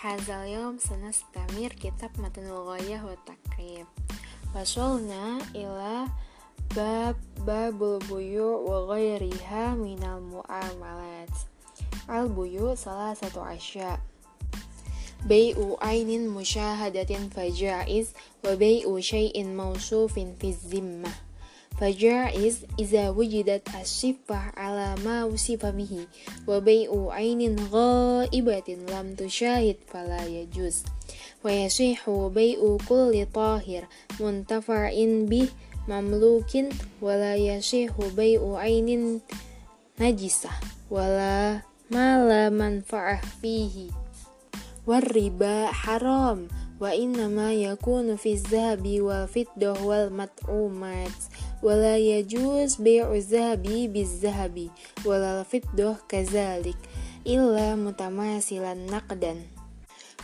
Hazal yom sanastamir kitab matnul ghayah wa takrib ila bab babul buyu wa ghairiha minal mu'amalat. Al buyu salah satu asya. Bai'u ainin musyahadatin fajaiz wa فجائز إذا وجدت الصفة على ما وصف به وبيع عين غائبة لم تشاهد فلا يجوز ويصح بيع كل طاهر منتفع به مملوك ولا يصح بيع عين نجسة ولا ما لا منفعة فيه والربا حرام وإنما يكون في الذهب والفضة والمطعومات ولا يجوز بيع الذهب بالذهب ولا الفضة كذلك إلا متماثلا نقدا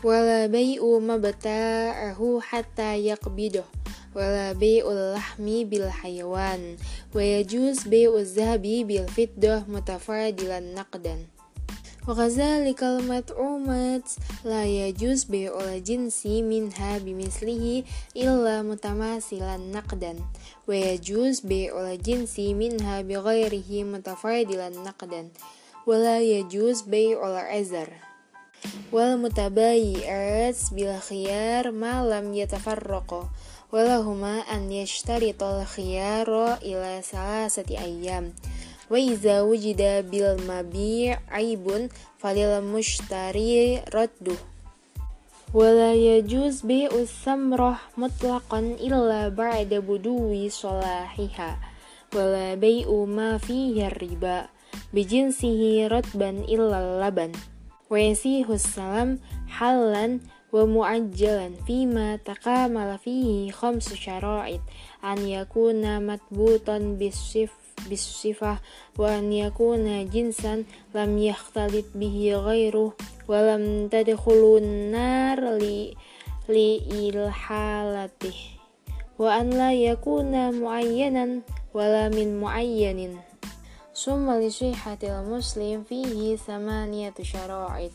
ولا بيع مبتاعه حتى يقبضه ولا بيع اللحم بالحيوان ويجوز بيع الذهب بالفضة متفاضلا نقدا Wakazalikal mat'umat la yajuz oleh jinsi minha bimislihi illa mutamasilan naqdan wa yajuz oleh jinsi minha bighairihi mutafadilan naqdan wala yajuz oleh azar wal mutabayi'at bil khiyar malam yatafarraqo walahuma an yashtaritul khiyara ila salasati ayam wa iza wujida bil mabi' aibun falil mushtari radduh wala yajuz bi samrah mutlaqan illa ba'da buduwi solahiha wala bai'u ma fihi riba. Bijinsihi radban illa laban. Wa yasihu salam halan wa mu'ajjalan fima taqamala fihi khamsu syara'id. An yakuna matbutan bisif بالصفة وأن يكون جنسا لم يختلط به غيره ولم تدخل النار لإلحالته وأن لا يكون معينا ولا من معين ثم لصحة المسلم فيه ثمانية شرائط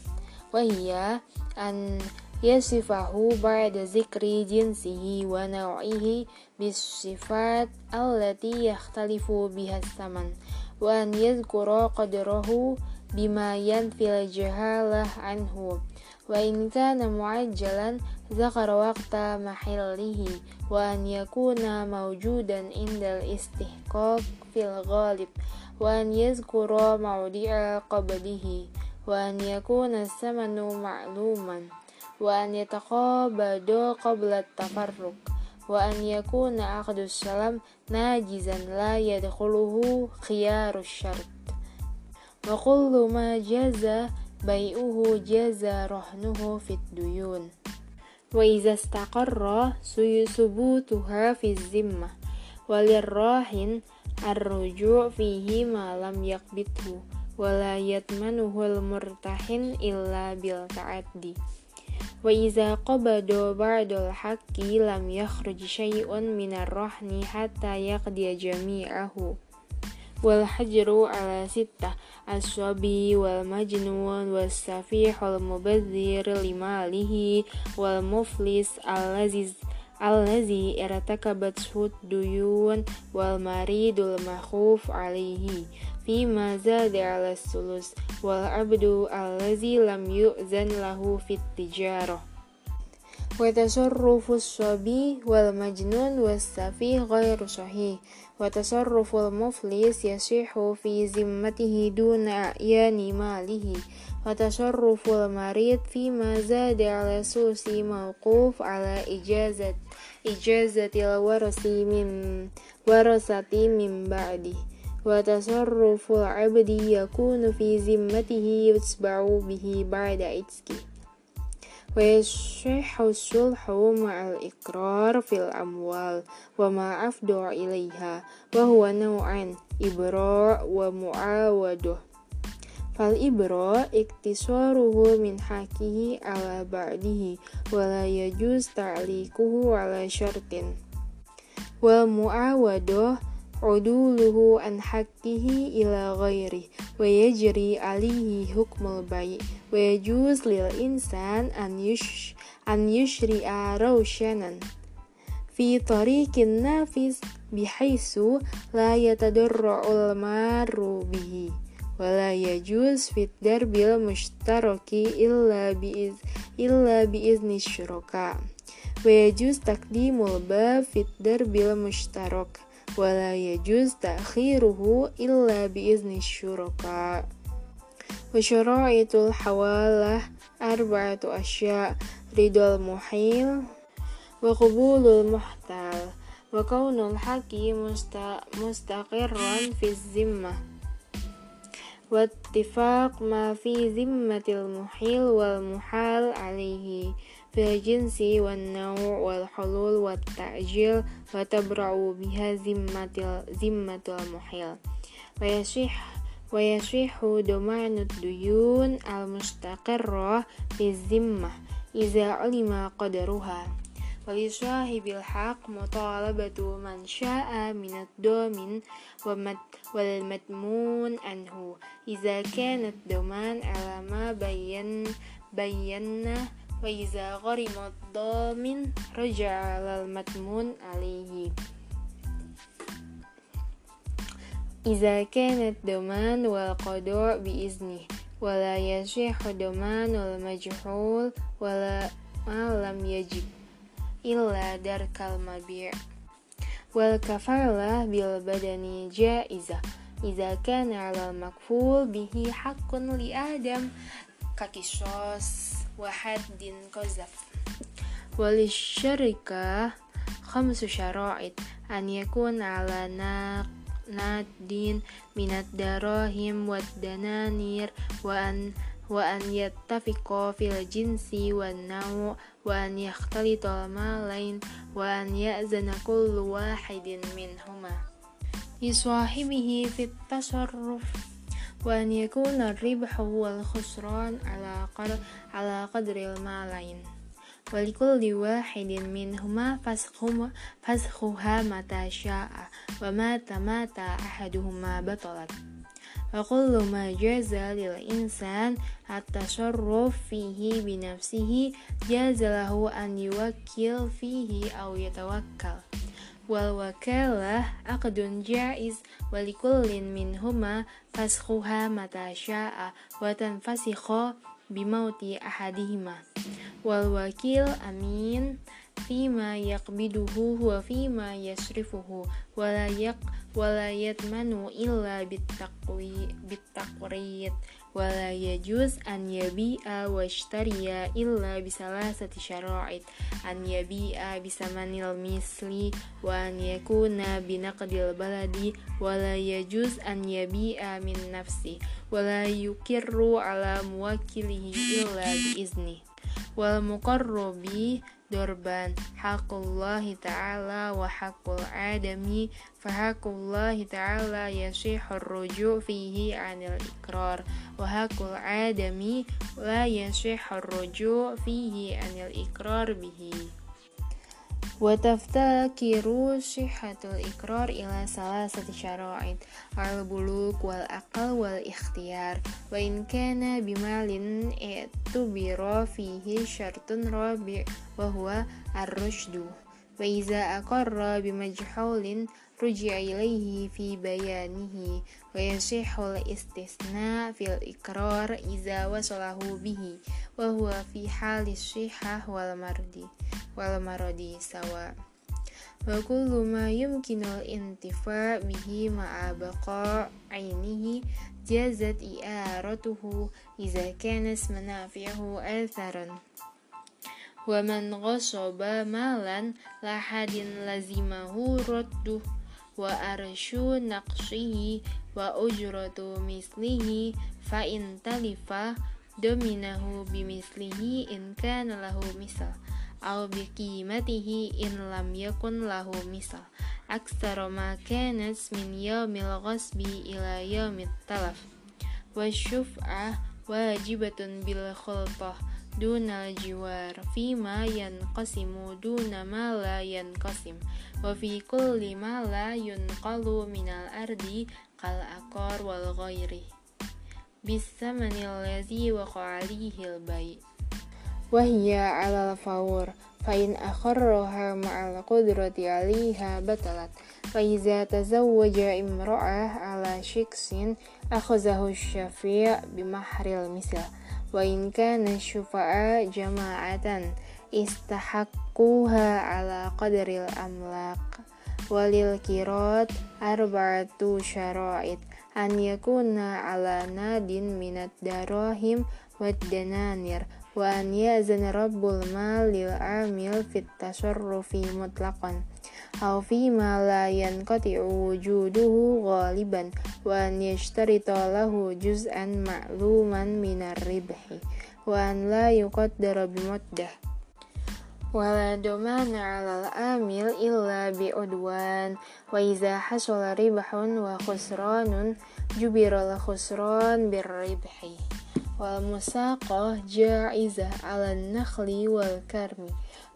وهي أن yasifahu ba'da zikri jinsihi wa naw'ihi bisifat allati yakhtalifu biha saman wa an yadhkura qadrahu bima yanfil jahalah anhu wa in kana mu'ajjalan zakara waqta mahillihi wa an yakuna mawjudan indal istihqaq fil ghalib wa an yadhkura mawdi'a qabdihi wa an yakuna samanu ma'luman wa an yataqabadu qabla tafarruq. Wa an yakuna aqdu salam najizan la yadkhuluhu khiyaru syart wa kullu ma jaza bai'uhu jaza rahnuhu fit duyun. Wa iza istaqarra suyusubutuha fi zimma. Wa lirrahin arruju' fihi ma lam yakbithu yatmanuhu al-murtahin illa bil ta'addi. وإذا قبضوا بعد الحق لم يخرج شيء من الرهن حتى يقضي جميعه والحجر على ستة الصبي والمجنون والسفيح المبذر لماله والمفلس الذي الذي ارتكبته الديون والمريض المخوف عليه فيما زاد على الثلث والعبد الذي لم يؤذن له في التجارة وتصرف الصبي والمجنون والسفيه غير صحيح وتصرف المفلس يصح في ذمته دون أعيان ماله وتصرف المريض فيما زاد على الثلث موقوف على إجازة إجازة الورث من ورثة من بعده وتصرف العبد يكون في ذمته يتبع به بعد عتقه ويصح الصلح مع الإقرار في الأموال وما أفضع إليها وهو نوعان إبراء ومعاودة fal ibro iktisaruhu min hakihi ala ba'dihi wala yajuz ta'likuhu ala syartin. Wal mu'awadoh uduluhu an hakihi ila ghairi wa yajri alihi hukmul bayi wa yajuz lil insan an yush an yushri'a rawshanan fi tariqin nafis bihaisu la yatadurru'ul marru bihi. ولا يجوز في الدرب المشترك إلا بإذن, إلا بإذن الشركاء. ويجوز تقديم الباب في الدرب المشترك ولا يجوز تأخيره إلا بإذن الشركاء. وشرائط الحوالة أربعة أشياء رضا المحيل وقبول المحتال وكون الحق مستقرا في الذمة. واتفاق ما في ذمة المحيل والمحال عليه في الجنس والنوع والحلول والتأجيل وتبرع بها ذمة ذمة المحيل ويصح ويصح ضمان الديون المستقرة في الذمة إذا علم قدرها ولصاحب الحق مطالبة من شاء من الضامن والمضمون عنه إذا كان الضمان على ما بين بينا وإذا غرم الضامن رجع على المضمون عليه إذا كان الضمان والقضاء بإذنه ولا يصح ضمان المجهول ولا ما لم يجب illa kalma bir, wal kafalah bil badani jaizah idza kana 'ala makful bihi hakun li adam. Kakisos wahad din kozaf walisyarikah khamsu syara'id. An yakun ala nadin minad darahim wad dananir. Wa an wa an yattafiqa fil jinsi wan naw' وأن يختلط المالين وأن يأذن كل واحد منهما. لصاحبه في التصرف. وأن يكون الربح والخسران على قدر, على قدر المالين. ولكل واحد منهما فسخهما فسخها متى شاء ومات مات أحدهما بطلت wa kullu ma jaza lil insan at-tasarruf fihi bi nafsihi an yuwakkil fihi aw yatawakkal. Wal wakalah aqdun jaiz walikullin minhuma fasxuha mata sya'a wa tanfasikha bimauti ahadihima. Wal wakil amin fima yaqbiduhu huwa fima yasrifuhu wala yak wala yatmanu illa bittaqwi bittaqrid wala yajuz an yabi'a washtariya illa bisalasati syara'id an yabi'a bisamanil misli wa an yakuna binaqdil baladi wala yajuz an yabi'a min nafsi wala yukirru ala muwakilihi illa biizni wal muqarrabi hakul Allah ta'ala wa haqqul adami fahaqullahi ta'ala yasihur ruju' fihi anil ikrar wa haqqul adami la yasihur ruju' fihi anil ikrar bihi وتفتكر صحة الإقرار إلى ثلاثة شرائط البلوغ والعقل والاختيار وإن كان بمال اعتبر فيه شرط رابع وهو الرشد وإذا أقر بمجحول رجع إليه في بيانه ويصح الاستثناء في الإقرار إذا وصله به وهو في حال الصحة والمرض walamarodi sawa. Wa kullu ma yumkinul intifa bihi ma'a baqa ainihi jazat i'aratuhu iza kana manafiahu atharan. Wa man ghasaba malan lahadin lazimahu radduh wa arshu naqshihi wa ujratu mislihi fa in talifa dominahu bimislihi in kana lahu misal أو بقيمته إن لم يكن له مثل أكثر ما كانت من يوم الغصب إلى يوم التلف والشفعة واجبة بالخلطة دون الجوار فيما ينقسم دون ما لا ينقسم وفي كل ما لا ينقل من الأرض كالعقار والغيره بالثمن الذي وقع عليه البيع وهي على الفور فإن أخرها مع القدرة عليها بطلت فإذا تزوج امرأة على شخص أخذه الشفيع بمحر المثل وإن كان الشفعاء جماعة استحقوها على قدر الأملاك وللكيرات أربعة شرائط أن يكون على ناد من الدراهم والدنانير wa an yazana rabbul lil amil fit tasarrufi mutlaqan. Aw fi ma la yanqati'u wujuduhu ghaliban. Wa an yashtarita lahu juz'an ma'luman minar ribhi. Wa an la yuqaddara bimaddah wala domana alal amil illa bi'udwan wa iza hasala ribahun wa khusranun jubiral khusran birribhi الخسران بالربح والمساقة جائزة على النخل والكرم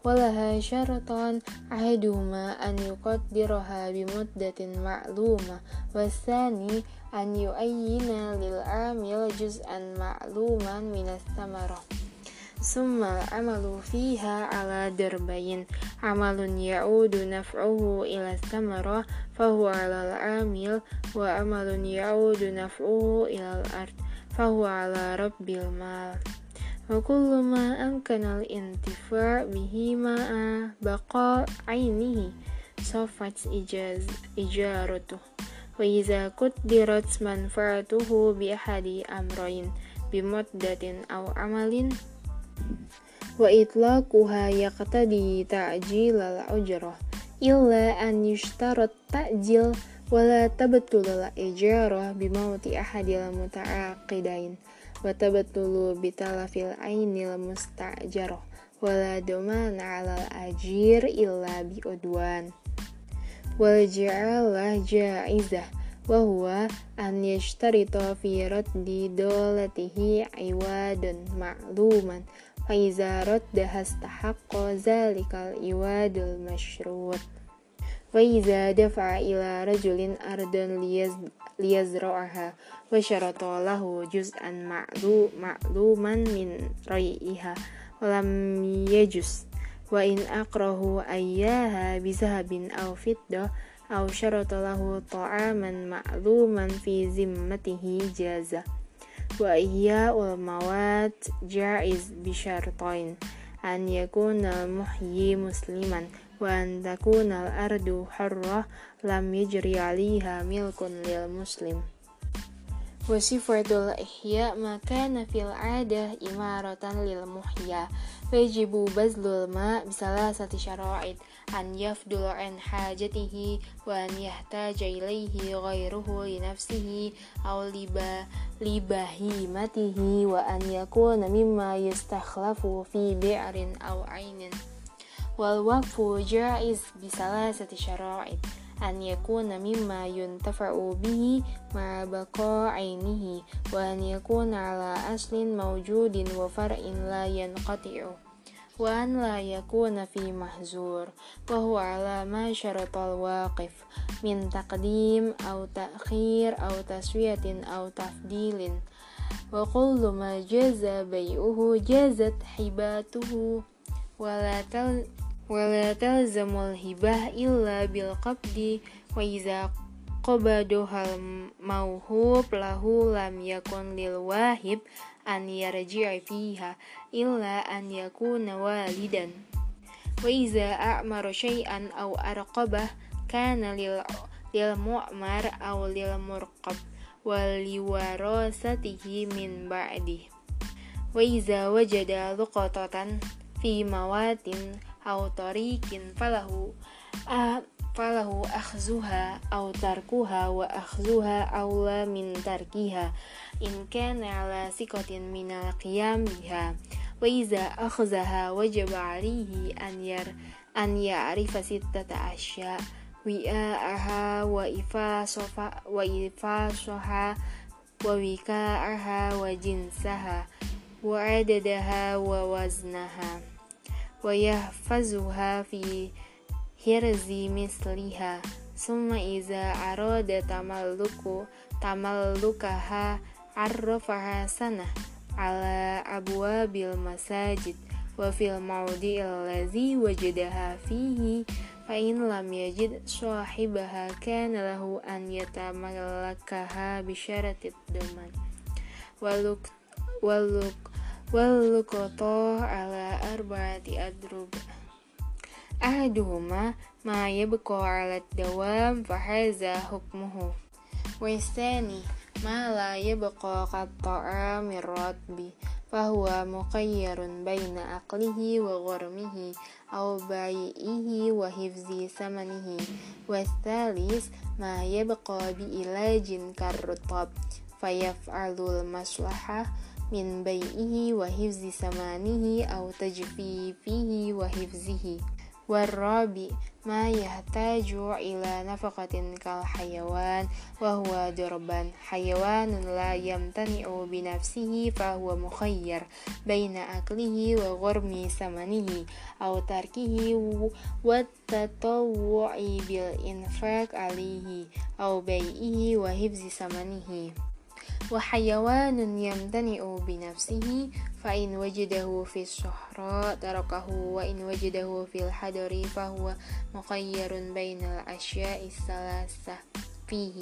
ولها شرطان أحدهما أن يقدرها بمدة معلومة والثاني أن يؤين للعامل جزءا معلوما من الثمرة ثم العمل فيها على دربين عمل يعود نفعه إلى الثمرة فهو على العامل وعمل يعود نفعه إلى الأرض fahuwa ala rabbil mal. Wa kullu ma amkana al-intifa' bihi ma'a baqa 'ainihi. Safat ijaz ijaratuh. Wa iza qaddirat manfaatuhu bi ahadi amrayn bi muddatin aw amalin. Wa itlaquha yaqtadi ta'jil al-ujrah illa an yushtarat ta'jil. ta ولا تبطل الإجارة بموت أحد المتعاقدين وتبطل بتلف العين المستأجرة ولا ضمان على الأجير إلا بأدوان والجعالة جائزة وهو أن يشترط في رد دولته عواد معلوما فإذا ردها استحق ذلك العواد المشروط وإذا دفع إلى رجل أرضا ليزرعها وشرط له جزءا معلوما من ريئها ولم يجز وإن أقره أياها بذهب أو فضة أو شرط له طعاما معلوما في ذمته جاز وإحياء الموات جائز بشرطين أن يكون المحيي مسلما wan an takunal ardu harrah lam yajri 'alaiha milkun lil muslim. Wa sifatul ihya maka nafil adah imaratan lil muhya. Wajibu bazlul ma bisalah satu syara'id. An yafdul an hajatihi wa an yahtaja ilaihi ghairuhu li nafsihi aw liba libahimatihi wa an yakuna mimma yastakhlafu fi bi'rin aw ainin wal waqfu jaiz bisalasati syara'id. An yakuna mimma yuntafa'u bihi ma'a baqa'ainihi wa an yakuna ala aslin mawjudin wa far'in la yanqati'u. Wa an la yakuna fi mahzur wa huwa ala ma syaratal waqif min taqdim au ta'khir au taswiyatin au tafdilin. Wa kullu ma jaza bayuhu jazat hibatuhu. Wa la walatel talzamul hibah illa bil qabdi wa iza qabadohal mauhu lahu lam yakun lil wahib an yarji'a fiha illa an yakuna walidan. Wa iza a'mara syai'an aw arqabah kana lil lil mu'mar aw lil murqab wal liwarasatihi min badi. Wa iza wajada luqatatan fi mawatin au kin falahu a falahu akhzuha au tarkuha wa akhzuha aula min tarkiha in kana ala sikotin minal qiyam biha wa iza akhzaha wajib alihi an yar an ya'rifa sittata asya wi'a'aha wa ifasofa wa ifasoha wa wika'aha wa jinsaha wa adadaha wa waznaha. ويحفظها في حرز مثلها ثم إذا أراد تملك تملكها عرفها سنة على أبواب المساجد وفي الموضع الذي وجدها فيه فإن لم يجد صاحبها كان له أن يتملكها بشرط الضمان wal koto ala arbaati adrub. Ahaduhuma ma yabqa ala dawam fahaza hukmuhu. Wa istani ma la yabqa qatta'a min ratbi fahuwa muqayyarun baina aqlihi wa gharmihi aw bayihi wa hifzi samanihi. Wastalis ma yabqa bi ilajin karrutab fayaf'alul maslahah فيفعل المصلحة من بيعه وحفظ ثمنه أو تجفيفه وحفظه والرابع ما يحتاج إلى نفقة كالحيوان وهو دربا حيوان لا يمتنع بنفسه فهو مخير بين أكله وغرم ثمنه أو تركه والتطوع بالإنفاق عليه أو بيعه وحفظ ثمنه وحيوان يمتنع بنفسه فإن وجده في الصحراء تركه وإن وجده في الحضر فهو مخير بين الأشياء الثلاثة فيه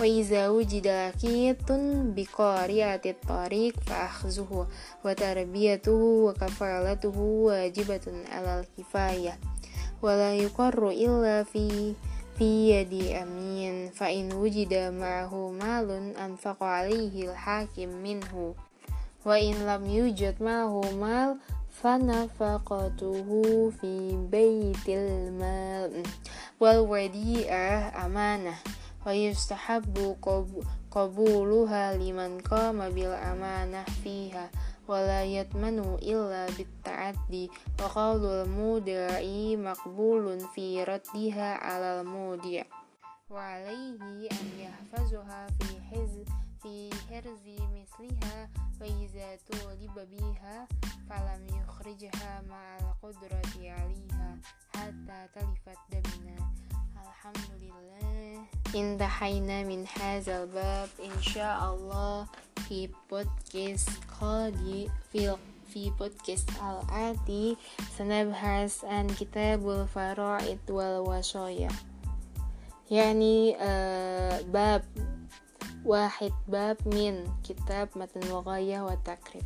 وإذا وجد لقيط بقارئة الطريق فأخذه وتربيته وكفالته واجبة على الكفاية ولا يقر إلا في biyadi amin. Fa in wujida ma'ahu malun anfaqa alaihi hakim minhu. Wa in lam yujud ma'ahu mal fanafaqatuhu fi baitil mal. Wal wadi'ah amanah. Wa yustahabbu qabuluha liman qama bil amanah fiha wala yatmanu illa bitta'addi wa qawlul muda'i maqbulun fi raddiha 'alal mudi' wa 'alayhi an yahfazuha fi hiz fi hirzi misliha wa idza tuliba biha falam yukhrijha ma'al qudrati 'alayha hatta talifat damna alhamdulillah. Intahaina min hazal bab insyaallah في بودكاست قادي في في بودكاست الآتي سنبحث عن كتاب الفرائض والوصايا يعني آه باب واحد باب من كتاب متن الغاية والتقريب